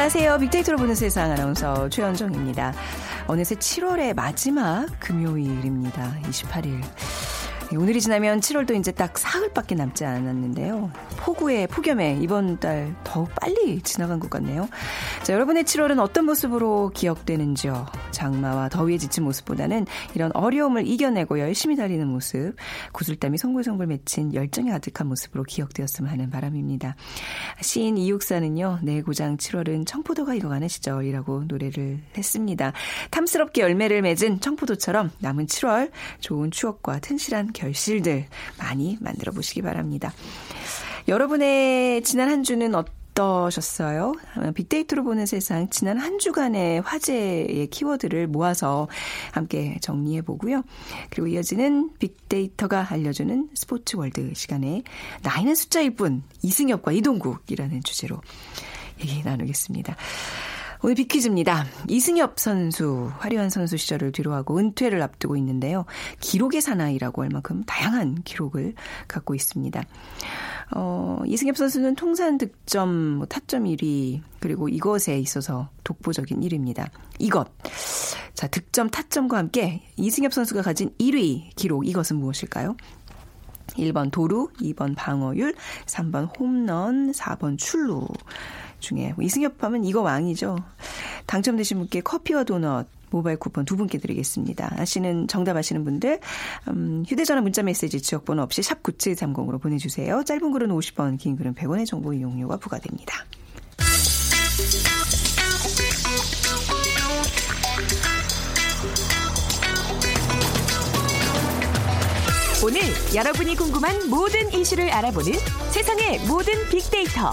안녕하세요. 빅데이터로 보는 세상 아나운서 최현정입니다. 어느새 7월의 마지막 금요일입니다. 28일. 오늘이 지나면 7월도 이제 딱 사흘밖에 남지 않았는데요. 폭우에 폭염에 이번 달 더욱 빨리 지나간 것 같네요. 자, 여러분의 7월은 어떤 모습으로 기억되는지요? 장마와 더위에 지친 모습보다는 이런 어려움을 이겨내고 열심히 달리는 모습, 구슬땀이 송글송글 맺힌 열정이 가득한 모습으로 기억되었으면 하는 바람입니다. 시인 이육사는요, 내 고장 7월은 청포도가 익어가는 시절이라고 노래를 했습니다. 탐스럽게 열매를 맺은 청포도처럼 남은 7월 좋은 추억과 튼실한 결실들 많이 만들어 보시기 바랍니다. 여러분의 지난 한 주는 어떠셨어요? 빅데이터로 보는 세상 지난 한 주간의 화제의 키워드를 모아서 함께 정리해 보고요. 그리고 이어지는 빅데이터가 알려주는 스포츠 월드 시간에 나이는 숫자일 뿐 이승엽과 이동국이라는 주제로 얘기 나누겠습니다. 오늘 비퀴즈입니다. 이승엽 선수, 화려한 선수 시절을 뒤로하고 은퇴를 앞두고 있는데요. 기록의 사나이라고 할 만큼 다양한 기록을 갖고 있습니다. 어, 이승엽 선수는 통산 득점, 뭐 타점 1위, 그리고 이것에 있어서 독보적인 1위입니다. 이것. 자, 득점, 타점과 함께 이승엽 선수가 가진 1위 기록, 이것은 무엇일까요? 1번 도루, 2번 방어율, 3번 홈런, 4번 출루. 중에 뭐 이승엽 하면 이거 왕이죠. 당첨되신 분께 커피와 도넛 모바일 쿠폰 두 분께 드리겠습니다. 아시는 정답 아시는 분들 음, 휴대전화 문자메시지 지역번호 없이 샵 9730으로 보내주세요. 짧은 글은 50원 긴 글은 100원의 정보 이용료가 부과됩니다. 오늘 여러분이 궁금한 모든 이슈를 알아보는 세상의 모든 빅데이터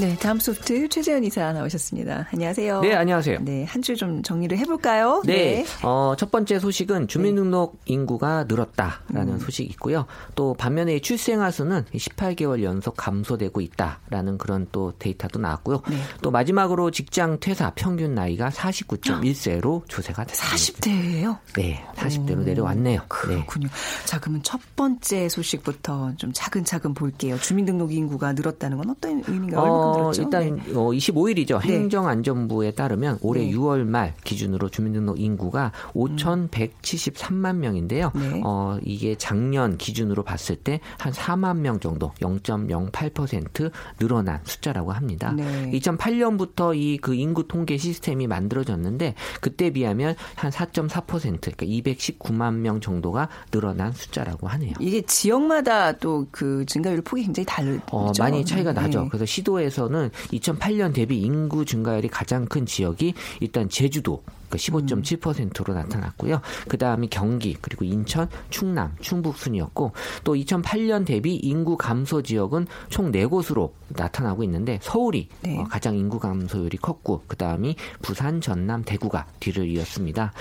네, 다음 소프트 최재현 이사 나오셨습니다. 안녕하세요. 네, 안녕하세요. 네, 한주좀 정리를 해볼까요? 네, 네. 어, 첫 번째 소식은 주민등록 네. 인구가 늘었다라는 음. 소식이 있고요. 또 반면에 출생아 수는 18개월 연속 감소되고 있다라는 그런 또 데이터도 나왔고요. 네. 또 마지막으로 직장 퇴사 평균 나이가 49.1세로 조세가 됐습니다. 40대예요? 네, 40대로 오, 내려왔네요. 그렇군요. 네. 자, 그러면 첫 번째 소식부터 좀 차근차근 볼게요. 주민등록 인구가 늘었다는 건 어떤 의미인가요? 어, 어, 일단 네. 어, 25일이죠. 행정안전부에 따르면 올해 네. 6월 말 기준으로 주민등록 인구가 5,173만 명인데요. 네. 어, 이게 작년 기준으로 봤을 때 한 4만 명 정도 0.08% 늘어난 숫자라고 합니다. 2008년부터 이 그 인구 통계 시스템이 만들어졌는데 그때 비하면 한 4.4% 그러니까 219만 명 정도가 늘어난 숫자라고 하네요. 이게 지역마다 또 그 증가율 폭이 굉장히 다르죠. 어, 많이 차이가 나죠. 네. 그래서 시도에서 는 2008년 대비 인구 증가율이 가장 큰 지역이 일단 제주도 그러니까 15.7%로 나타났고요. 그 다음이 경기 그리고 인천, 충남, 충북 순이었고 또 2008년 대비 인구 감소 지역은 총 4곳으로 나타나고 있는데 서울이 네. 어, 가장 인구 감소율이 컸고 그 다음이 부산, 전남, 대구가 뒤를 이었습니다.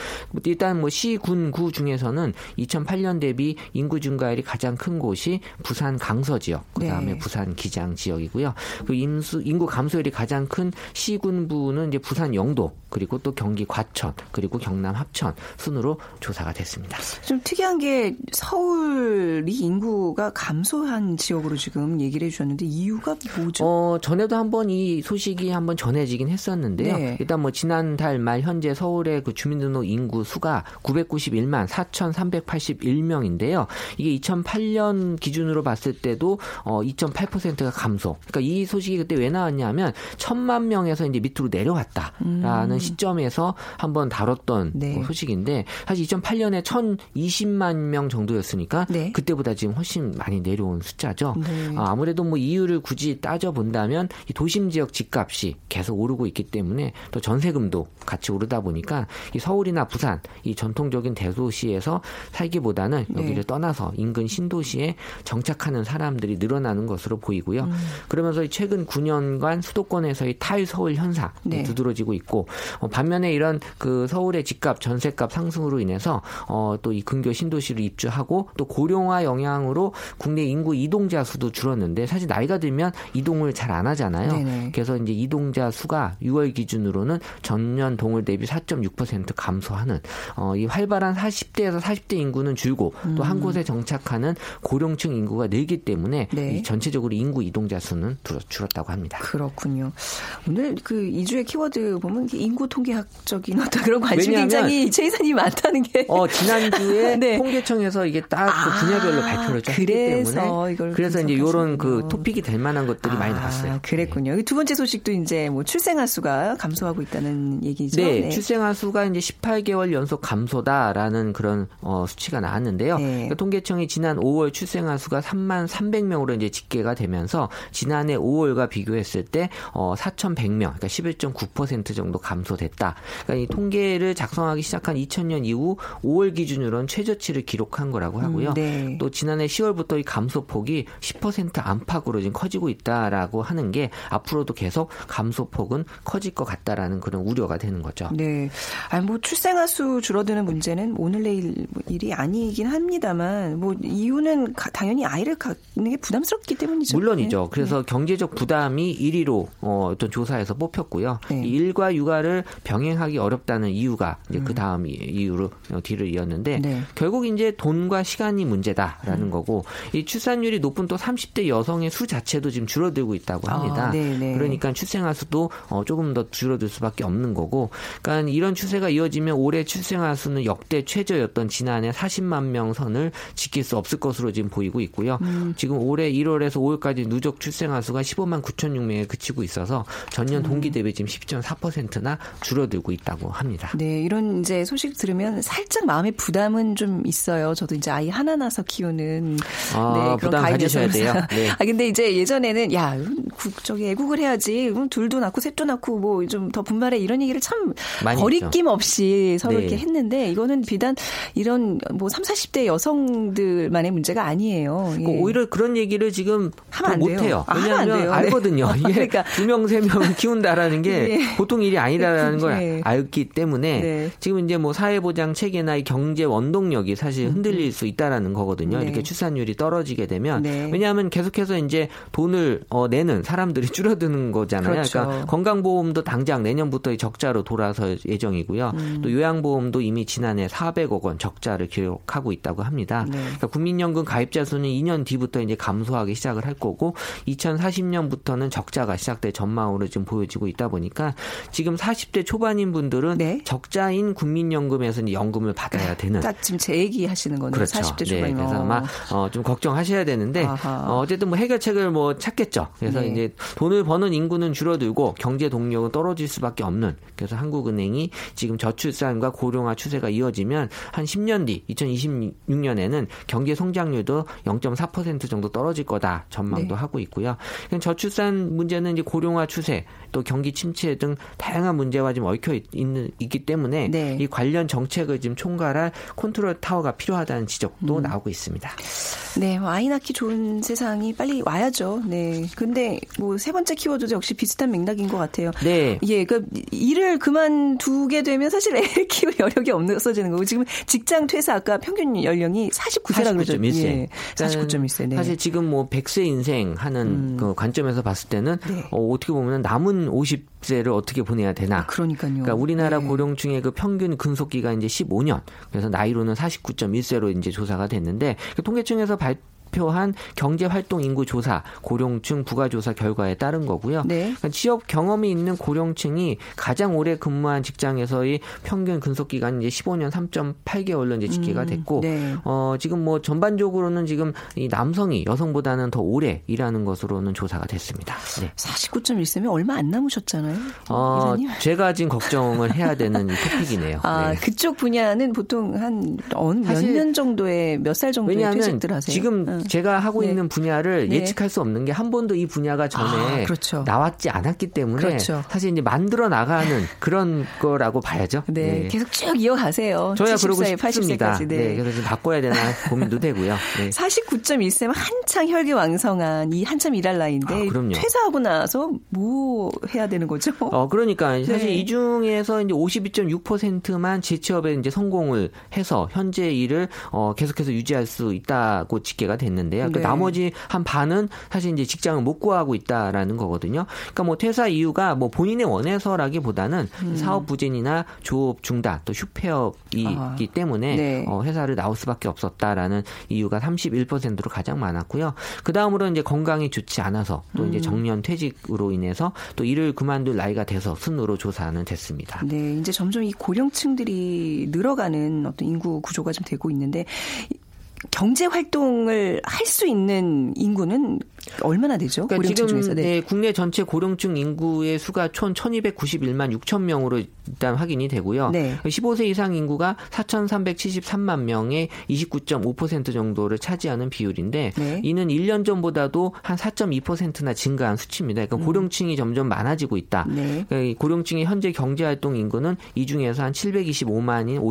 일단 뭐 시, 군, 구 중에서는 2008년 대비 인구 증가율이 가장 큰 곳이 부산 강서 지역, 그 다음에 네. 부산 기장 지역이고요. 그 인수, 인구 감소율이 가장 큰 시군부는 이제 부산 영도 그리고 또 경기 과천 그리고 경남 합천 순으로 조사가 됐습니다. 좀 특이한 게 서울이 인구가 감소한 지역으로 지금 얘기를 해주셨는데 이유가 뭐죠? 어, 전에도 한번 이 소식이 한번 전해지긴 했었는데요. 네. 일단 뭐 지난달 말 현재 서울의 그 주민등록 인구 수가 991만 4,381명인데요. 이게 2008년 기준으로 봤을 때도 어, 2.8%가 감소. 그러니까 이 소식이 그때 왜 나왔냐면 천만 명에서 이제 밑으로 내려왔다라는 음. 시점에서 한번 다뤘던 네. 뭐 소식인데 사실 2008년에 1,020만 명 정도였으니까 네. 그때보다 지금 훨씬 많이 내려온 숫자죠. 네. 아, 아무래도 뭐 이유를 굳이 따져 본다면 이 도심 지역 집값이 계속 오르고 있기 때문에 또 전세금도 같이 오르다 보니까 이 서울이나 부산 이 전통적인 대도시에서 살기보다는 네. 여기를 떠나서 인근 신도시에 정착하는 사람들이 늘어나는 것으로 보이고요. 음. 그러면서 최근 9년간 수도권에서의 탈 서울 현상 네. 두드러지고 있고 어, 반면에 이런 그 서울의 집값, 전세값 상승으로 인해서 어, 또 이 근교 신도시를 입주하고 또 고령화 영향으로 국내 인구 이동자 수도 줄었는데 사실 나이가 들면 이동을 잘 안 하잖아요. 네네. 그래서 이제 이동자 수가 6월 기준으로는 전년 동월 대비 4.6% 감소하는 어, 이 활발한 40대에서 40대 인구는 줄고 음. 또한 곳에 정착하는 고령층 인구가 늘기 때문에 네. 전체적으로 인구 이동자 수는 줄었다고 합니다. 그렇군요. 오늘 그 이주의 키워드 보면 인구 통계학적인 어떤 그런 관심 굉장히 최 이사님 많다는 게. 어 지난주에 네. 통계청에서 이게 딱그 아, 분야별로 발표를 했기 때문에 그래서 이제 이런 그 토픽이 될 만한 것들이 아, 많이 나왔어요. 그랬군요. 네. 두 번째 소식도 이제 뭐 출생아 수가 감소하고 있다는 얘기죠. 네, 네. 출생아 수가 이제 18개월 연속 감소다라는 그런 어, 수치가 나왔는데요. 네. 그러니까 통계청이 지난 5월 출생아 수가 3만 300명으로 이제 집계가 되면서 지난해 5월과 비교했을 때 어, 4,100명, 그러니까 11.9% 정도 감소 됐다. 그러니까 이 통계를 작성하기 시작한 2000년 이후 5월 기준으로는 최저치를 기록한 거라고 하고요. 음, 네. 또 지난해 10월부터 이 감소폭이 10% 안팎으로 지금 커지고 있다라고 하는 게 앞으로도 계속 감소폭은 커질 것 같다라는 그런 우려가 되는 거죠. 네. 아니 뭐 출생아 수 줄어드는 문제는 오늘 내일 일이 아니긴 합니다만 뭐 이유는 당연히 아이를 갖는 게 부담스럽기 때문이죠. 물론이죠. 네. 그래서 네. 경제적 부담이 1위로 어, 어떤 조사에서 뽑혔고요. 네. 일과 육아를 병행하기 어렵다는 이유가 이제 그 음. 그 다음 이유로 뒤를 이었는데 네. 결국 이제 돈과 시간이 문제다라는 음. 거고 이 출산율이 높은 또 30대 여성의 수 자체도 지금 줄어들고 있다고 합니다. 아, 그러니까 출생아 수도 어, 조금 더 줄어들 수밖에 없는 거고, 그러니까 이런 추세가 이어지면 올해 출생아 수는 역대 최저였던 지난해 40만 명 선을 지킬 수 없을 것으로 지금 보이고 있고요. 음. 지금 올해 1월에서 5월까지 누적 출생아 수가 15만 9천 6명에 그치고 있어서 전년 동기 대비 지금 10.4%나 줄어들고 있다고 합니다. 네, 이런 이제 소식 들으면 살짝 마음의 부담은 좀 있어요. 저도 이제 아이 하나 낳아서 키우는 아, 네, 부담 가지셔야 돼요. 네. 아 근데 이제 예전에는 야, 저기 애국을 해야지. 둘도 낳고 셋도 낳고 뭐 좀 더 분발해 이런 얘기를 참 거리낌 없이 서로 네. 이렇게 했는데 이거는 비단 이런 뭐 3, 40대 여성들만의 문제가 아니에요. 예. 오히려 그런 얘기를 지금 하면 못 해요. 아, 왜냐하면 네. 알거든요. 이게 그러니까. 두 명, 세 명 키운다라는 게 네. 보통 일이 아니다라는 걸 네. 알기 때문에 네. 지금 이제 뭐 사회보장 체계나 이 경제 원동력이 사실 음, 흔들릴 음. 수 있다라는 거거든요. 네. 이렇게 출산율이 떨어지게 되면 왜냐하면 계속해서 이제 돈을 어, 내는 사람들이 줄어드는 거잖아요. 그렇죠. 그러니까 건강보험도 당장 내년부터 적자로 돌아설 예정이고요. 음. 또 요양보험도 이미 지난해 400억 원 적자를 기록하고 있다고 합니다. 네. 그러니까 국민연금 가입자 수는 2년 뒤부터 이제 감소하기 시작을 할 거고 2040년부터는 적자가 시작될 전망으로 지금 보여지고 있다 보니까 지금 40대 초반인 분들은 네. 적자인 국민연금에서 연금을 받아야 되는. 딱 지금 제 얘기 하시는 거네요. 그렇죠. 40대 초반. 네, 그래서 아마 어, 좀 걱정하셔야 되는데 어, 어쨌든 뭐 해결책을 뭐 찾겠죠. 그래서 네. 이제 돈을 버는 인구는 줄어들고 경제 동력은 떨어질 수밖에 없는. 그래서 한국은행이 지금 저출산과 고령화 추세가 이어지면 한 10년 뒤 2026년에는 경제 성장률도 0.4% 정도 떨어질 거다 전망도 네. 하고 있고요. 저출산 문제는 이제 고령화 추세 또 경기 침체 등 다양한 문제 와 지금 얽혀 있는 있기 때문에 네. 이 관련 정책을 지금 총괄할 컨트롤 타워가 필요하다는 지적도 음. 나오고 있습니다. 네, 뭐 아이 낳기 좋은 세상이 빨리 와야죠. 네. 근데 뭐 세 번째 키워드도 역시 비슷한 맥락인 것 같아요. 네. 예, 그 일을 그만두게 되면 사실 애 키울 여력이 없어지는 거고 지금 직장 퇴사 아까 평균 연령이 49세라 그러죠. 49.1세. 예, 49.1세. 네. 사실 지금 뭐 100세 인생 하는 음. 그 관점에서 봤을 때는 네. 어, 어떻게 보면 남은 50 세를 어떻게 보내야 되나. 그러니까요. 그러니까 우리나라 네. 고령층의 그 평균 근속기가 이제 15년. 그래서 나이로는 49.1세로 이제 조사가 됐는데 그 통계청에서 발 발표한 경제활동 인구 조사 고령층 부가조사 결과에 따른 거고요. 네. 그러니까 취업 경험이 있는 고령층이 가장 오래 근무한 직장에서의 평균 근속 기간이 이제 15년 3.8개월로 이제 집계가 음, 됐고 음, 네. 어 지금 뭐 전반적으로는 지금 이 남성이 여성보다는 더 오래 일하는 것으로는 조사가 됐습니다. 네. 49.1세면 얼마 안 남으셨잖아요. 어, 제가 지금 걱정을 해야 되는 토픽이네요. 아, 네. 그쪽 분야는 보통 한 몇년 정도의 몇살 정도의 퇴직들 하세요? 지금 제가 하고 네. 있는 분야를 네. 예측할 수 없는 게 한 번도 이 분야가 전에 아, 그렇죠. 나왔지 않았기 때문에 그렇죠. 사실 이제 만들어 나가는 그런 거라고 봐야죠. 네, 네. 계속 쭉 이어가세요. 저야 그러고 싶습니다. 80세까지. 네. 네. 그래서 좀 바꿔야 되나 고민도 되고요. 네. 49.1세면 한창 혈기왕성한 이 한참 일할 나이인데 아, 퇴사하고 나서 뭐 해야 되는 거죠? 어, 그러니까 사실 네. 이 중에서 이제 52.6%만 재취업에 이제 성공을 해서 현재 일을 어, 계속해서 유지할 수 있다고 집계가 됐는 데요. 그 네. 그 나머지 한 반은 사실 이제 직장을 못 구하고 있다라는 거거든요. 그러니까 뭐 퇴사 이유가 뭐 본인의 원해서라기보다는 음. 사업 부진이나 조업 중단 또 휴폐업이기 아. 때문에 네. 어, 회사를 나올 수밖에 없었다라는 이유가 31%로 가장 많았고요. 그 다음으로 이제 건강이 좋지 않아서 또 음. 이제 정년 퇴직으로 인해서 또 일을 그만둘 나이가 돼서 순으로 조사는 됐습니다. 네, 이제 점점 이 고령층들이 늘어가는 어떤 인구 구조가 좀 되고 있는데 경제 활동을 할 수 있는 인구는 얼마나 되죠? 그러니까 고령층 지금 중에서 네. 네, 국내 전체 고령층 인구의 수가 총 1,291만 6천 명으로 일단 확인이 되고요. 네. 15세 이상 인구가 4,373만 명의 29.5% 정도를 차지하는 비율인데 네. 이는 1년 전보다도 한 4.2%나 증가한 수치입니다. 그러니까 음. 고령층이 점점 많아지고 있다. 네. 그러니까 고령층의 현재 경제 활동 인구는 이 중에서 한 725만인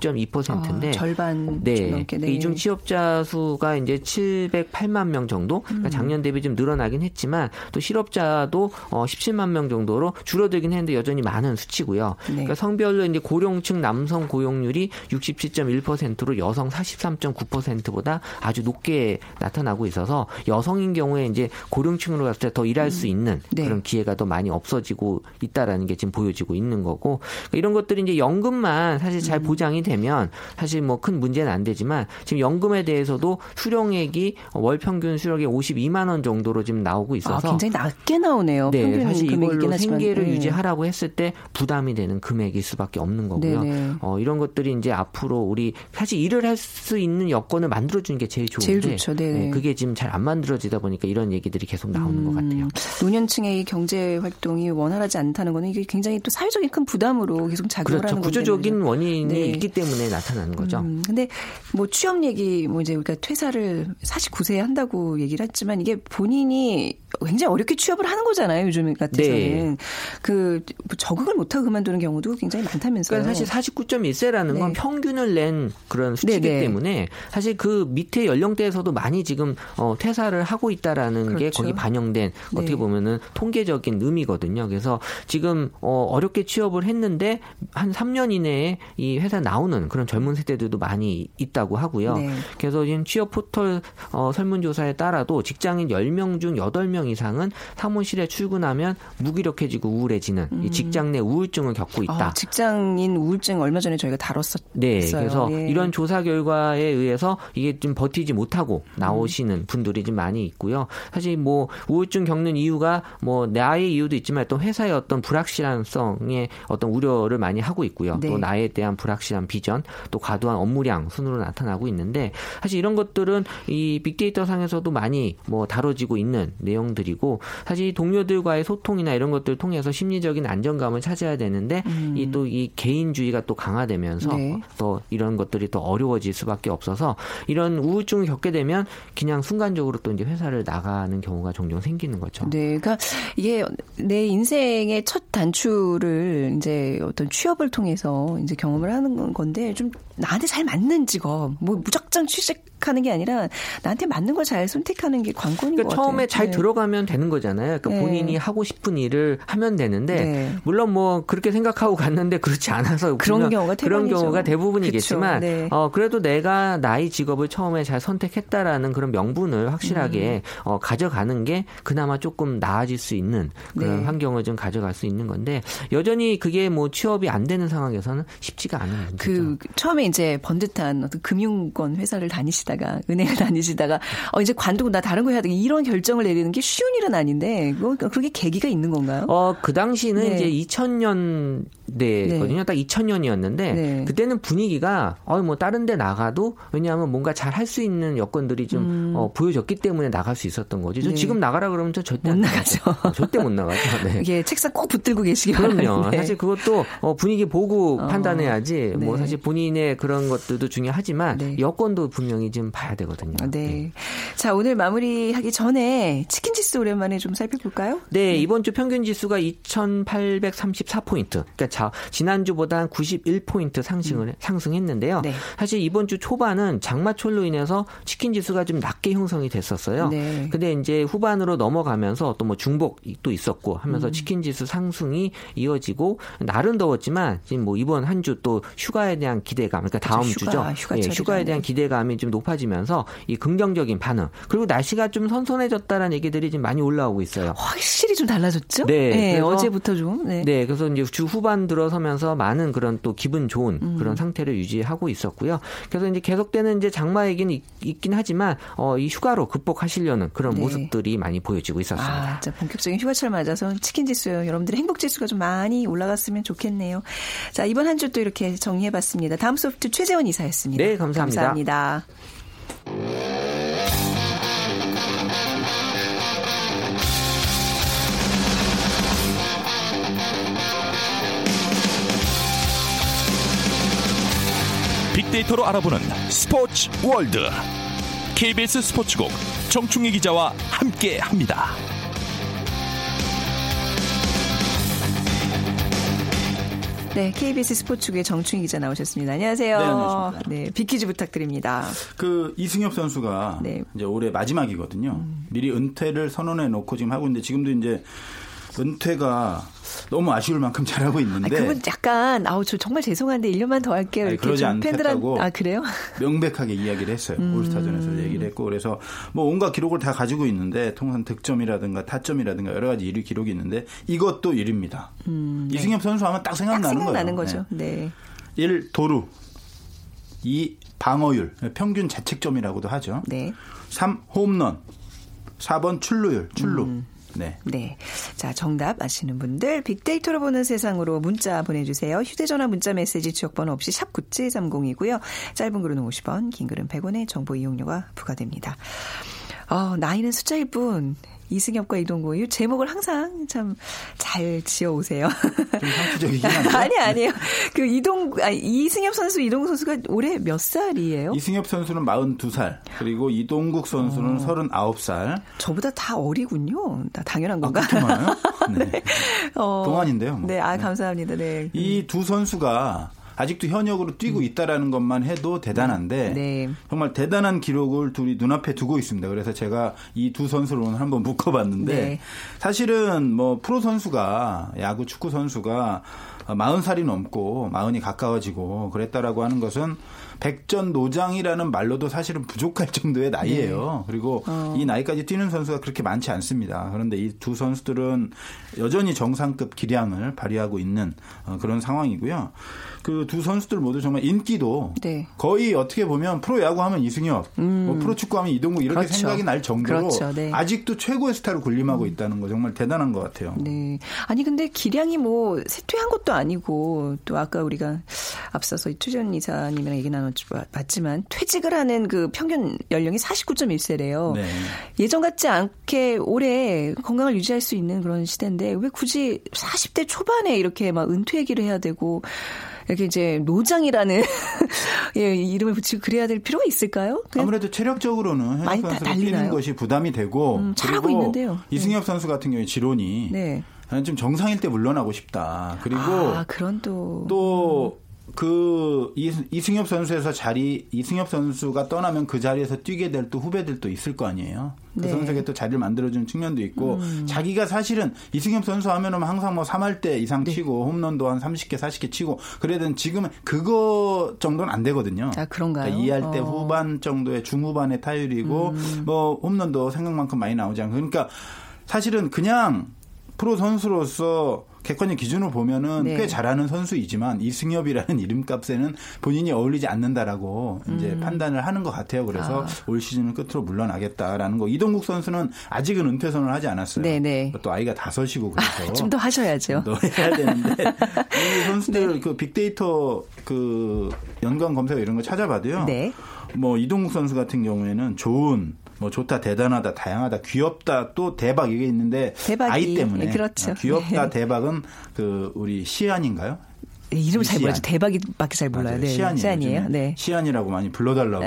56.2%인데 아, 절반 네. 넘게 네. 이중 취업자 수가 이제 708만 명 정도. 그러니까 음. 작년 대비 좀 늘어나긴 했지만 또 실업자도 어 17만 명 정도로 줄어들긴 했는데 여전히 많은 수치고요. 네. 그러니까 성별로 이제 고령층 남성 고용률이 67.1%로 여성 43.9%보다 아주 높게 나타나고 있어서 여성인 경우에 이제 고령층으로 갔을 때 더 일할 음. 수 있는 네. 그런 기회가 더 많이 없어지고 있다라는 게 지금 보여지고 있는 거고 그러니까 이런 것들이 이제 연금만 사실 잘 음. 보장이 되면 사실 뭐 큰 문제는 안 되지만 지금 연금에 대해서도 수령액이 월 평균 수령액 52만 원 정도로 지금 나오고 아, 있어서 아, 굉장히 낮게 나오네요. 네, 사실 이걸로 생계를 네. 유지하라고 했을 때 부담이 되는 금액일 수밖에 없는 거고요. 네, 네. 어, 이런 것들이 이제 앞으로 우리 사실 일을 할 수 있는 여건을 만들어 주는 게 제일 좋은데 제일 좋죠. 네. 네, 그게 지금 잘 안 만들어지다 보니까 이런 얘기들이 계속 나오는 음, 것 같아요. 노년층의 경제 활동이 원활하지 않다는 거는 이게 굉장히 또 사회적인 큰 부담으로 계속 작용을 그렇죠. 하는 구조적인 원인이 네. 있기 때문에 나타나는 거죠. 음, 근데 뭐 취업 얘기 뭐 이제 우리가 퇴사를 49세에 한다고 얘기를 했지만 이게 본인이 굉장히 어렵게 취업을 하는 거잖아요. 요즘 같아서는. 네. 그 적응을 못하고 그만두는 경우도 굉장히 많다면서요. 그러니까 사실 49.1세라는 네. 건 평균을 낸 그런 수치이기 네네. 때문에 사실 그 밑에 연령대에서도 많이 지금 어, 퇴사를 하고 있다라는 그렇죠. 게 거기 반영된 네. 어떻게 보면은 통계적인 의미거든요. 그래서 지금 어, 어렵게 취업을 했는데 한 3년 이내에 이 회사 나오는 그런 젊은 세대들도 많이 있다고 하고요. 네. 그래서 지금 취업 포털 어, 설문조사에 따라도 직장인 10명 중 8명 이상은 사무실에 출근하면 무기력해지고 우울해지는 음. 직장 내 우울증을 겪고 있다. 아, 직장인 우울증 얼마 전에 저희가 다뤘었어요. 네, 그래서 예. 이런 조사 결과에 의해서 이게 좀 버티지 못하고 나오시는 음. 분들이 좀 많이 있고요. 사실 뭐 우울증 겪는 이유가 뭐 나의 이유도 있지만 또 회사의 어떤 불확실성의 어떤 우려를 많이 하고 있고요. 네. 또 나에 대한 불확실한 비전, 또 과도한 업무량 순으로 나타나고 있는데 사실 이런 것들은 이 빅데이터 상에서도 많이 뭐 다뤄지고 있는 내용 들이고 사실 동료들과의 소통이나 이런 것들을 통해서 심리적인 안정감을 찾아야 되는데 음. 이또 이 개인주의가 또 강화되면서 네. 또 이런 것들이 더 어려워질 수밖에 없어서 이런 우울증을 겪게 되면 그냥 순간적으로 또 이제 회사를 나가는 경우가 종종 생기는 거죠. 네, 그러니까 이게 내 인생의 첫 단추를 이제 어떤 취업을 통해서 이제 경험을 하는 건데 좀 나한테 잘 맞는 직업, 뭐 무작정 취직하는 게 아니라 나한테 맞는 걸 잘 선택하는 게 관건인 그러니까 것 같아요. 처음에 잘 네. 들어가면 되는 거잖아요. 그러니까 네. 본인이 하고 싶은 일을 하면 되는데 네. 물론 뭐 그렇게 생각하고 갔는데 그렇지 않아서 그런 경우가 그런 경우가 대부분이겠지만 네. 어 그래도 내가 나의 직업을 처음에 잘 선택했다라는 그런 명분을 확실하게 음. 어 가져가는 게 그나마 조금 나아질 수 있는 그런 네. 환경을 좀 가져갈 수 있는 건데 여전히 그게 뭐 취업이 안 되는 상황에서는 쉽지가 않은 문제죠. 그 처음에 이제 번듯한 어떤 금융권 회사를 다니시다가 은행을 다니시다가 어 이제 관두고 나 다른 거 해야 되겠 이런 결정을 내리는 게 쉬운 일은 아닌데 뭐 그게 계기가 있는 건가요? 어그 당시는 네. 이제 2000년 대거든요. 네. 딱 2000년이었는데 네. 그때는 분위기가 어뭐 다른 데 나가도 왜냐하면 뭔가 잘 할 수 있는 여건들이 좀 음. 어, 보여졌기 때문에 나갈 수 있었던 거지. 저 네. 지금 나가라 그러면 저 절대 못 나가죠. 어, 절대 못 나가죠. 네. 이게 책상 꼭 붙들고 계시기 바랍니다. 그럼요. 사실 그것도 어, 분위기 보고 어. 판단해야지. 뭐 네. 사실 본인의 그런 것들도 중요하지만 네. 여건도 분명히 좀 봐야 되거든요. 네. 네. 자, 오늘 마무리하기 전에 치킨 지수 오랜만에 좀 살펴볼까요? 네, 네. 이번 주 평균 지수가 2,834포인트. 그러니까 자, 지난주보다 한 91포인트 상승을 음. 상승했는데요. 네. 사실 이번 주 초반은 장마철로 인해서 치킨 지수가 좀 낮게 형성이 됐었어요. 네. 근데 이제 후반으로 넘어가면서 또 뭐 중복도 있었고 하면서 음. 치킨 지수 상승이 이어지고 날은 더웠지만 지금 뭐 이번 한 주 또 휴가에 대한 기대감, 그러니까 다음 그렇죠, 휴가, 주죠. 예, 휴가에 대한 기대감이 좀 높아지면서 이 긍정적인 반응 그리고 날씨가 좀 선선해졌다라는 얘기들이 지금 많이 올라오고 있어요. 확실히 좀 달라졌죠? 네, 네 어제부터 좀. 네. 네. 그래서 이제 주 후반 들어서면서 많은 그런 또 기분 좋은 음. 그런 상태를 유지하고 있었고요. 그래서 이제 계속되는 이제 장마 얘기는 있, 긴 하지만 어, 이 휴가로 극복하시려는 그런 네. 모습들이 많이 보여지고 있었습니다. 아, 진짜 본격적인 휴가철 맞아서 치킨 지수 여러분들의 행복 지수가 좀 많이 올라갔으면 좋겠네요. 자 이번 한 주 또 이렇게 정리해봤습니다. 다음 소 프트 최재원 이사였습니다. 네, 감사합니다. 감사합니다. 빅데이터로 알아보는 스포츠 월드 KBS 스포츠국 정충희 기자와 함께 합니다. 네, KBS 스포츠국의 정충희 기자 나오셨습니다. 안녕하세요. 네, 안녕하십니까. 네, 비키즈 부탁드립니다. 그 이승엽 선수가 네. 이제 올해 마지막이거든요. 음. 미리 은퇴를 선언해 놓고 지금 하고 있는데 지금도 이제 은퇴가 너무 아쉬울 만큼 잘하고 있는데. 아, 그분 약간 아우 저 정말 죄송한데 1년만 더 할게요. 아니, 그러지 않겠다고. 아 그래요? 명백하게 이야기를 했어요. 음. 올스타전에서 얘기를 했고 그래서 뭐 온갖 기록을 다 가지고 있는데 통산 득점이라든가 타점이라든가 여러 가지 1위 기록이 있는데 이것도 1위입니다. 음, 네. 이승엽 선수 하면 딱 생각나는 딱 생각나는 거예요. 거죠. 네. 1 도루 2 방어율 평균 자책점이라고도 하죠. 네. 3 홈런 4번 출루율 출루 음. 네. 네. 자, 정답 아시는 분들 빅데이터로 보는 세상으로 문자 보내주세요. 휴대전화 문자 메시지 지역번호 없이 샵 9730이고요. 짧은 글은 50원, 긴 글은 100원의 정보 이용료가 부과됩니다. 어, 나이는 숫자일 뿐 이승엽과 이동구 이 제목을 항상 참 잘 지어 오세요. 좀 상투적이긴 한데. 아니 아니에요. 그 이동 아 이승엽 선수 이동국 선수가 올해 몇 살이에요? 이승엽 선수는 42살. 그리고 이동국 선수는 어. 39살. 저보다 다 어리군요. 다 당연한 건가? 아, 그렇게 많아요? 네. 네. 어, 동안인데요. 뭐. 네, 아 감사합니다. 네. 이 두 선수가 아직도 현역으로 뛰고 음. 있다라는 것만 해도 대단한데 네. 정말 대단한 기록을 둘이 눈앞에 두고 있습니다. 그래서 제가 이 두 선수를 오늘 한번 묶어봤는데 네. 사실은 뭐 프로 선수가 야구 축구 선수가 40살이 넘고 40이 가까워지고 그랬다라고 하는 것은 백전 노장이라는 말로도 사실은 부족할 정도의 나이예요. 네. 그리고 어. 이 나이까지 뛰는 선수가 그렇게 많지 않습니다. 그런데 이 두 선수들은 여전히 정상급 기량을 발휘하고 있는 어, 그런 상황이고요. 그 두 선수들 모두 정말 인기도 네. 거의 어떻게 보면 프로야구 하면 이승엽, 음. 뭐 프로축구 하면 이동국 이렇게 그렇죠. 생각이 날 정도로 그렇죠. 네. 아직도 최고의 스타로 군림하고 음. 있다는 거 정말 대단한 것 같아요. 네. 아니 근데 기량이 뭐 쇠퇴한 것도 아니고 또 아까 우리가 앞서서 이투전 이사님이랑 얘기 나눴 지만 퇴직을 하는 그 평균 연령이 49.1세래요. 네. 예전 같지 않게 오래 건강을 유지할 수 있는 그런 시대인데 왜 굳이 40대 초반에 이렇게 막 은퇴 얘기를 해야 되고 이렇게 이제 노장이라는 예, 이름을 붙이고 그래야 될 필요가 있을까요? 아무래도 체력적으로는 많이 선수가 뛰는 것이 부담이 되고 음, 잘하고 있는데요. 이승엽 네. 선수 같은 경우에 지론이 네. 나는 좀 정상일 때 물러나고 싶다. 그리고 아, 그런 또 또 그 이승엽 선수에서 자리 이승엽 선수가 떠나면 그 자리에서 뛰게 될 또 후배들도 있을 거 아니에요. 그 네. 선수에게 또 자리를 만들어주는 측면도 있고 음. 자기가 사실은 이승엽 선수 하면은 항상 뭐 3할 때 이상 네. 치고 홈런도 한 30개 40개 치고 그래든 지금은 그거 정도는 안 되거든요. 아 그런가요? 그러니까 2할 때 어. 후반 정도의 중후반의 타율이고 음. 뭐 홈런도 생각만큼 많이 나오지 않고 그러니까 사실은 그냥 프로 선수로서 객관적 기준으로 보면은 네. 꽤 잘하는 선수이지만 이승엽이라는 이름값에는 본인이 어울리지 않는다라고 음. 이제 판단을 하는 것 같아요. 그래서 아. 올 시즌은 끝으로 물러나겠다라는 거. 이동국 선수는 아직은 은퇴 선언을 하지 않았어요. 네네. 네. 또 아이가 다섯이고 그래서 아, 좀더 하셔야죠. 더 해야 되는데 이 선수들 네. 그 빅데이터 그 연관 검색 이런 거 찾아봐도요. 네. 뭐 이동국 선수 같은 경우에는 좋은 뭐 좋다, 대단하다, 다양하다, 귀엽다, 또 대박 이게 있는데 대박이, 아이 때문에 그렇죠. 귀엽다, 네. 대박은 그 우리 시안인가요? 네, 이름 잘 몰라요. 대박이밖에 잘 몰라요. 네. 시안이에요. 시안이에요. 네. 시안이라고 많이 불러달라고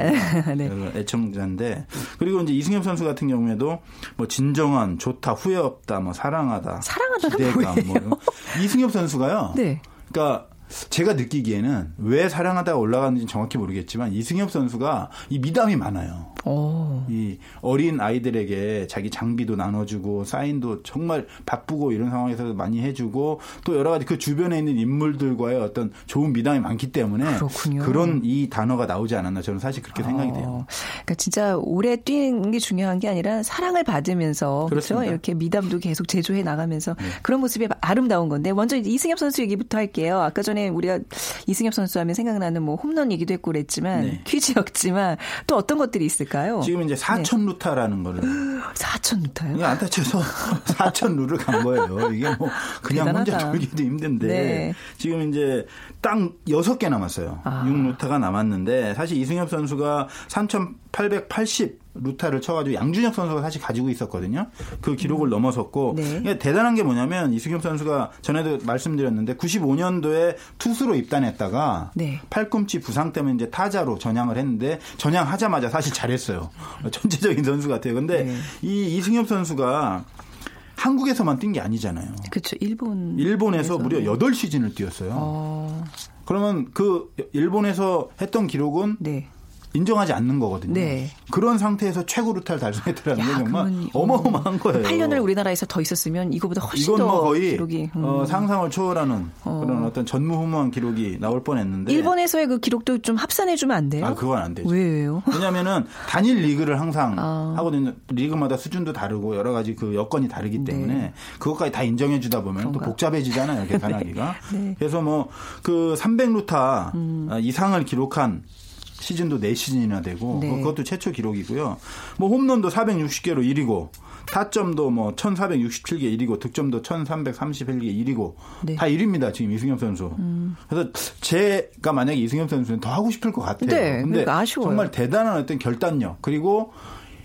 네. 애청자인데 그리고 이제 이승엽 선수 같은 경우에도 뭐 진정한, 좋다, 후회 없다, 뭐 사랑하다, 사랑하다는 뭐예요? 뭐 이승엽 선수가요. 네. 그러니까 제가 느끼기에는 왜 사랑하다가 올라갔는지 정확히 모르겠지만 이승엽 선수가 이 미담이 많아요. 오. 이 어린 아이들에게 자기 장비도 나눠주고 사인도 정말 바쁘고 이런 상황에서 많이 해주고 또 여러 가지 그 주변에 있는 인물들과의 어떤 좋은 미담이 많기 때문에 그렇군요. 그런 이 단어가 나오지 않았나 저는 사실 그렇게 생각이 돼요. 어. 그러니까 진짜 오래 뛰는 게 중요한 게 아니라 사랑을 받으면서 그렇죠 이렇게 미담도 계속 제조해 나가면서 네. 그런 모습이 아름다운 건데 먼저 이승엽 선수 얘기부터 할게요. 아까 전에 우리가 이승엽 선수 하면 생각나는 뭐 홈런 얘기도 했고 그랬지만 네. 퀴즈였지만 또 어떤 것들이 있을까요? 있을까요? 지금 이제 4천 네. 루타라는 거를 4천 루타요? 안 다쳐서 4천 루를 간 거예요. 이게 뭐 그냥 대단하다. 혼자 돌기도 힘든데 네. 지금 이제 땅 6개 남았어요. 아. 6루타가 남았는데 사실 이승엽 선수가 3,880 루타를 쳐가지고 양준혁 선수가 사실 가지고 있었거든요. 그 기록을 음. 넘어섰고 네. 대단한 게 뭐냐면 이승엽 선수가 전에도 말씀드렸는데 95년도에 투수로 입단했다가 네. 팔꿈치 부상 때문에 이제 타자로 전향을 했는데 전향하자마자 사실 잘했어요. 전체적인 선수 같아요. 근데 네. 이 이승엽 선수가 한국에서만 뛴 게 아니잖아요. 그렇죠. 일본 일본에서 무려 8 시즌을 뛰었어요. 어... 그러면 그 일본에서 했던 기록은 네. 인정하지 않는 거거든요. 네. 그런 상태에서 최고 루타를 달성했다는 게 정말 어마어마한 거예요. 8년을 우리나라에서 더 있었으면 이거보다 훨씬 이건 뭐 거의 기록이 음. 어, 상상을 초월하는 어. 그런 어떤 전무후무한 기록이 나올 뻔했는데 일본에서의 그 기록도 좀 합산해 주면 안 돼요? 아 그건 안 되죠. 왜요? 왜냐하면은 단일 리그를 항상 아. 하거든요. 리그마다 수준도 다르고 여러 가지 그 여건이 다르기 네. 때문에 네. 그것까지 다 인정해 주다 보면 그런가? 또 복잡해지잖아요. 계산하기가. 네. 그래서 뭐 그 300루타 음. 이상을 기록한 시즌도 4시즌이나 되고 네. 그것도 최초 기록이고요. 뭐 홈런도 460개로 1위고 타점도 뭐 1467개 1위고 득점도 1331개 1위고 네. 다 1위입니다. 지금 이승엽 선수. 음. 그래서 제가 만약에 이승엽 선수는 더 하고 싶을 것 같아요. 네, 근데 그러니까 아쉬워요. 정말 대단한 어떤 결단력 그리고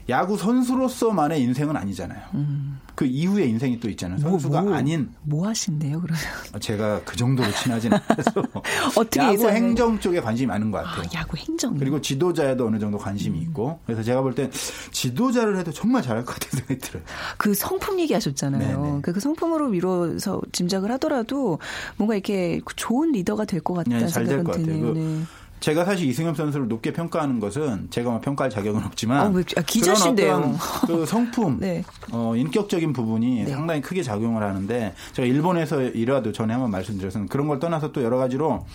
야구 선수로서만의 인생은 아니잖아요. 음. 그 이후의 인생이 또 있잖아요. 뭐, 선수가 뭐, 뭐, 아닌. 뭐 하신대요, 그러면? 제가 그 정도로 친하진 않아서. 어떻게 야구 예상해? 행정 쪽에 관심이 많은 것 같아요. 아, 야구 행정. 그리고 지도자에도 어느 정도 관심이 음. 있고. 그래서 제가 볼 땐 지도자를 해도 정말 잘할 것 같은 생각이 들어요. 그 성품 얘기하셨잖아요. 그, 그 성품으로 미뤄서 짐작을 하더라도 뭔가 이렇게 좋은 리더가 될 것 같다는 네, 생각은 드네요. 그 네. 제가 사실 이승엽 선수를 높게 평가하는 것은 제가 뭐 평가할 자격은 없지만 어, 아, 기자신데요. 그 성품, 네. 어, 인격적인 부분이 네. 상당히 크게 작용을 하는데 제가 일본에서 일화도 전에 한번 말씀드렸었는데 그런 걸 떠나서 또 여러 가지로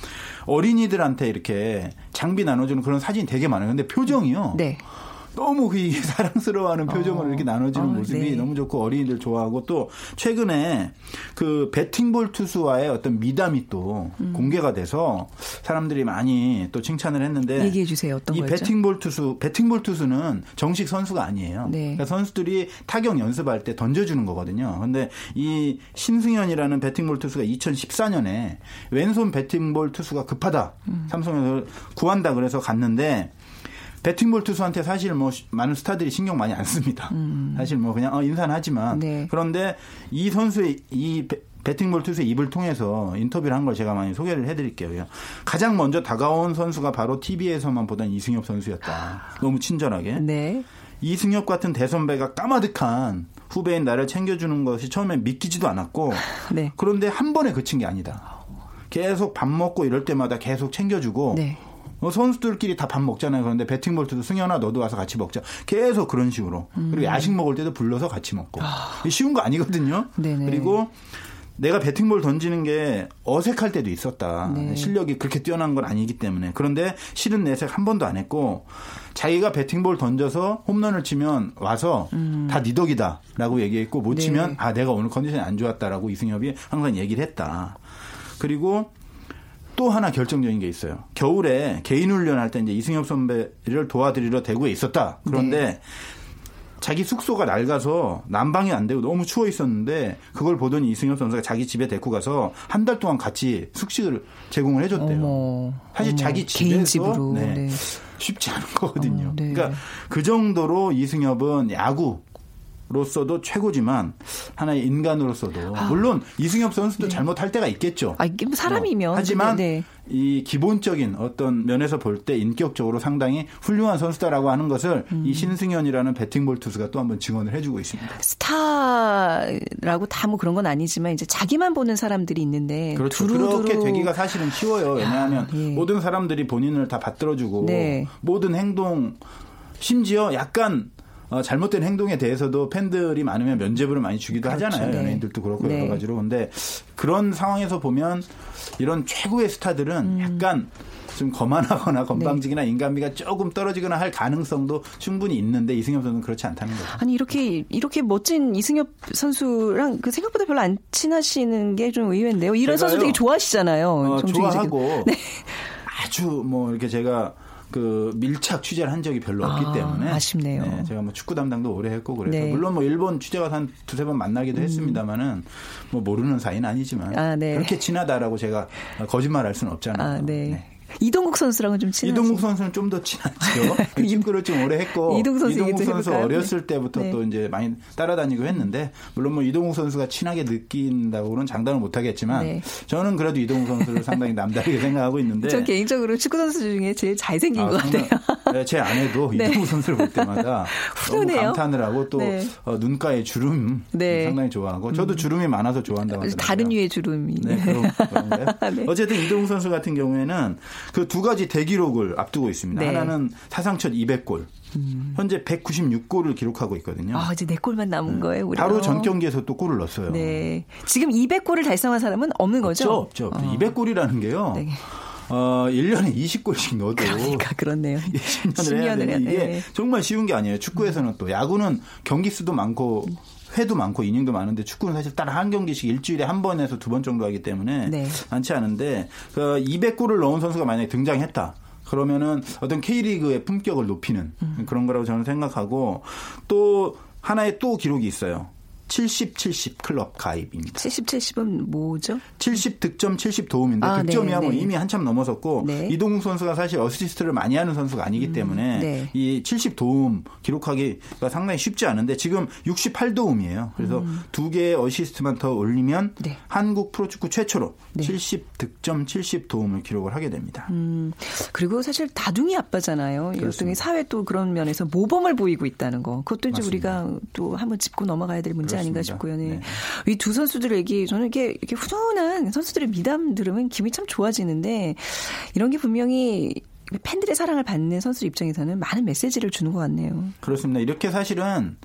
어린이들한테 이렇게 장비 나눠주는 그런 사진이 되게 많아요. 근데 표정이요. 네. 너무 그 사랑스러워하는 표정을 어. 이렇게 나눠지는 어, 모습이 네. 너무 좋고 어린이들 좋아하고 또 최근에 그 배팅볼 투수와의 어떤 미담이 또 음. 공개가 돼서 사람들이 많이 또 칭찬을 했는데 얘기해 주세요. 어떤 이 거였죠? 배팅볼 투수 배팅볼 투수는 정식 선수가 아니에요. 네. 그러니까 선수들이 타격 연습할 때 던져주는 거거든요. 근데 이 신승현이라는 배팅볼 투수가 2014년에 왼손 배팅볼 투수가 급하다. 음. 삼성에서 구한다 그래서 갔는데 배팅볼 투수한테 사실 뭐 많은 스타들이 신경 많이 안 씁니다. 음. 사실 뭐 그냥 어, 인사는 하지만 네. 그런데 이 선수의 이 배팅볼 투수의 입을 통해서 인터뷰를 한 걸 제가 많이 소개를 해드릴게요. 가장 먼저 다가온 선수가 바로 TV에서만 보던 이승엽 선수였다. 너무 친절하게. 네. 이승엽 같은 대선배가 까마득한 후배인 나를 챙겨주는 것이 처음에 믿기지도 않았고 네. 그런데 한 번에 그친 게 아니다. 계속 밥 먹고 이럴 때마다 계속 챙겨주고 네. 어, 선수들끼리 다 밥 먹잖아요. 그런데 배팅 볼트도 승현아 너도 와서 같이 먹자. 계속 그런 식으로. 음. 그리고 야식 먹을 때도 불러서 같이 먹고. 아. 쉬운 거 아니거든요. 네네. 그리고 내가 배팅볼 던지는 게 어색할 때도 있었다. 네. 실력이 그렇게 뛰어난 건 아니기 때문에. 그런데 실은 내색 한 번도 안 했고 자기가 배팅볼 던져서 홈런을 치면 와서 음. 다니 덕이다라고 얘기했고 못 네. 치면 아 내가 오늘 컨디션이 안 좋았다라고 이승엽이 항상 얘기를 했다. 그리고 또 하나 결정적인 게 있어요. 겨울에 개인 훈련할 때 이제 이승엽 선배를 도와드리러 대구에 있었다. 그런데 네. 자기 숙소가 낡아서 난방이 안 되고 너무 추워 있었는데 그걸 보더니 이승엽 선수가 자기 집에 데리고 가서 한 달 동안 같이 숙식을 제공을 해줬대요. 어머, 사실 어머, 자기 집에서 네, 네. 쉽지 않은 거거든요. 어머, 네. 그러니까 그 정도로 이승엽은 야구 로서도 최고지만 하나의 인간으로서도 아. 물론 이승엽 선수도 네. 잘못할 때가 있겠죠. 아, 뭐 사람이면 어, 하지만 네. 이 기본적인 어떤 면에서 볼 때 인격적으로 상당히 훌륭한 선수다라고 하는 것을 음. 이 신승현이라는 배팅볼 투수가 또 한번 증언을 해주고 있습니다. 스타라고 다 뭐 그런 건 아니지만 이제 자기만 보는 사람들이 있는데 그렇죠. 두루두루. 그렇게 되기가 사실은 쉬워요. 왜냐하면 야, 예. 모든 사람들이 본인을 다 받들어주고 네. 모든 행동 심지어 약간 어, 잘못된 행동에 대해서도 팬들이 많으면 면죄부를 많이 주기도 그렇죠. 하잖아요. 네. 연예인들도 그렇고 네. 여러 가지로. 근데 그런 상황에서 보면 이런 최고의 스타들은 음. 약간 좀 거만하거나 건방지기나 네. 인간미가 조금 떨어지거나 할 가능성도 충분히 있는데 이승엽 선수는 그렇지 않다는 거죠. 아니 이렇게 이렇게 멋진 이승엽 선수랑 그 생각보다 별로 안 친하시는 게 좀 의외인데요. 이런 선수 되게 좋아하시잖아요. 어, 좋아하고 네. 아주 뭐 이렇게 제가 그 밀착 취재를 한 적이 별로 없기 아, 때문에 아쉽네요. 네, 제가 뭐 축구 담당도 오래 했고 그래서 네. 물론 뭐 일본 취재가 한 두세 번 만나기도 음. 했습니다만은 뭐 모르는 사이는 아니지만 아, 네. 그렇게 친하다라고 제가 거짓말할 수는 없잖아요. 아, 네. 네. 이동국 선수랑은 좀 친하죠. 이동국 선수는 좀 더 친하죠. 그 축구를 좀 오래 했고 이동국 선수, 이동국 선수 어렸을 때부터 네. 또 이제 많이 따라다니고 했는데 물론 뭐 이동국 선수가 친하게 느낀다고는 장담을 못 하겠지만 네. 저는 그래도 이동국 선수를 상당히 남다르게 생각하고 있는데 전 개인적으로 축구 선수 중에 제일 잘생긴 아, 것 같아요. 네, 제 아내도 네. 이동국 선수를 볼 때마다 너무 감탄을 하고 또 네. 어, 눈가에 주름 네. 상당히 좋아하고 저도 음. 주름이 많아서 좋아한다고 하더라고요. 다른 류의 주름이. 네, 그런, 네. 어쨌든 이동국 선수 같은 경우에는 그 두 가지 대기록을 앞두고 있습니다. 네. 하나는 사상 첫 200골. 음. 현재 196골을 기록하고 있거든요. 아, 이제 4골만 남은 네. 거예요, 우리가. 바로 전 경기에서 또 골을 넣었어요. 네. 지금 200골을 달성한 사람은 없는 거죠? 없죠, 없죠. 어. 200골이라는 게요. 네. 어, 1년에 20골씩 넣어도. 그러니까, 그렇네요. 10년을, 10년을 해야 되는 이게 네. 정말 쉬운 게 아니에요. 축구에서는 또 야구는 경기 수도 많고 회도 많고 이닝도 많은데 축구는 사실 딱 한 경기씩 일주일에 한 번에서 두 번 정도 하기 때문에 네. 많지 않은데 그 200골을 넣은 선수가 만약에 등장했다. 그러면은 어떤 K리그의 품격을 높이는 음. 그런 거라고 저는 생각하고 또 하나의 또 기록이 있어요. 70, 70 클럽 가입입니다. 70, 70은 뭐죠? 70 득점, 70 도움인데 아, 득점이야 네, 뭐 네. 이미 한참 넘어섰고 네. 이동국 선수가 사실 어시스트를 많이 하는 선수가 아니기 음, 때문에 네. 이70 도움 기록하기가 상당히 쉽지 않은데 지금 68 도움이에요. 그래서 음. 두 개의 어시스트만 더 올리면 네. 한국 프로축구 최초로 70 득점, 70 도움을 기록을 하게 됩니다. 음, 그리고 사실 다둥이 아빠잖아요. 이동이 사회 또 그런 면에서 모범을 보이고 있다는 거. 그것도 이제 우리가 또 한번 짚고 넘어가야 될 문제 아닌가 싶고요. 네. 네. 이두 선수들 얘기 저는 이게 이렇게 훈훈한 선수들의 미담 들으면 기분이 참 좋아지는데 이런 게 분명히 팬들의 사랑을 받는 선수 입장에서는 많은 메시지를 주는 것 같네요. 그렇습니다. 이렇게 사실은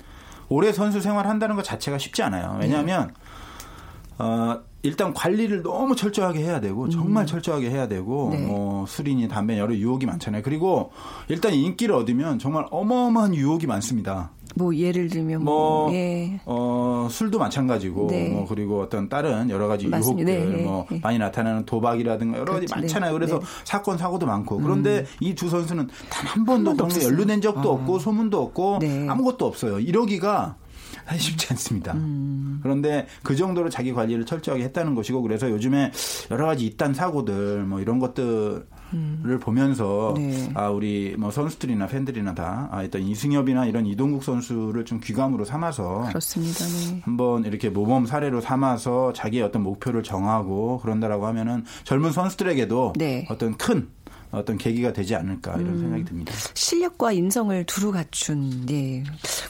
오래 선수 생활 한다는 것 자체가 쉽지 않아요. 왜냐하면 네. 어, 일단 관리를 너무 철저하게 해야 되고 정말 음. 철저하게 해야 되고 네. 뭐 술이니 담배 여러 유혹이 많잖아요. 그리고 일단 인기를 얻으면 정말 어마어마한 유혹이 많습니다. 뭐 예를 들면 뭐, 뭐 예. 어, 술도 마찬가지고 네. 뭐 그리고 어떤 다른 여러 가지 맞습니다. 유혹들 네. 뭐 네. 많이 나타나는 도박이라든가 여러 그렇죠. 가지 많잖아요. 네. 그래서 네. 사건 사고도 많고 그런데 음. 이두 선수는 단 한 번도 그런 연루된 적도 아. 없고 소문도 없고 네. 아무것도 없어요. 이러기가 사실 쉽지 않습니다. 음. 그런데 그 정도로 자기 관리를 철저하게 했다는 것이고 그래서 요즘에 여러 가지 이딴 사고들 뭐 이런 것들 를 보면서 네. 아 우리 뭐 선수들이나 팬들이나 다 아, 일단 이승엽이나 이런 이동국 선수를 좀 귀감으로 삼아서 그렇습니다. 네. 한번 이렇게 모범 사례로 삼아서 자기의 어떤 목표를 정하고 그런다라고 하면은 젊은 선수들에게도 네. 어떤 큰 어떤 계기가 되지 않을까 이런 음, 생각이 듭니다. 실력과 인성을 두루 갖춘 네.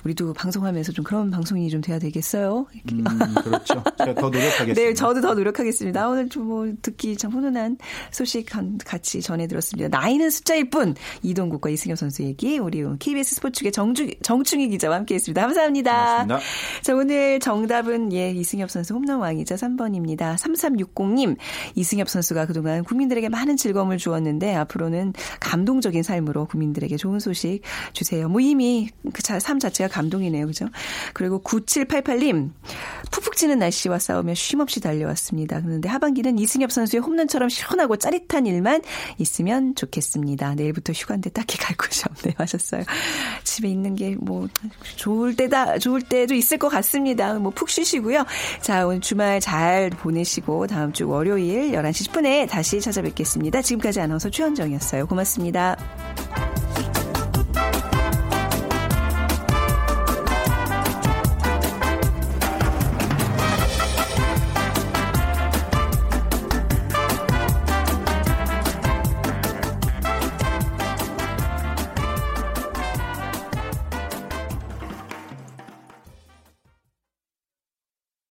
우리도 방송하면서 좀 그런 방송이 좀 돼야 되겠어요. 음, 그렇죠. 제가 더 노력하겠습니다. 네, 저도 더 노력하겠습니다. 오늘 좀 뭐 듣기 참 훈훈한 소식 같이 전해 들었습니다. 나이는 숫자일 뿐 이동국과 이승엽 선수 얘기 우리 KBS 스포츠계 정주, 정충희 기자와 함께했습니다. 감사합니다. 고맙습니다. 자, 오늘 정답은 예 이승엽 선수 홈런 왕이자 3번입니다. 3360님 이승엽 선수가 그동안 국민들에게 많은 즐거움을 주었는데 앞으로 앞으로는 감동적인 삶으로 국민들에게 좋은 소식 주세요. 뭐 이미 그 삶 자체가 감동이네요. 그죠? 그리고 9788님, 푹푹 찌는 날씨와 싸우며 쉼없이 달려왔습니다. 그런데 하반기는 이승엽 선수의 홈런처럼 시원하고 짜릿한 일만 있으면 좋겠습니다. 내일부터 휴가인데 딱히 갈 곳이 없네요. 하셨어요. 집에 있는 게 뭐 좋을 때다, 좋을 때도 있을 것 같습니다. 뭐 푹 쉬시고요. 자, 오늘 주말 잘 보내시고 다음 주 월요일 11시 10분에 다시 찾아뵙겠습니다. 지금까지 아나운서 최 최현정이었어요. 고맙습니다.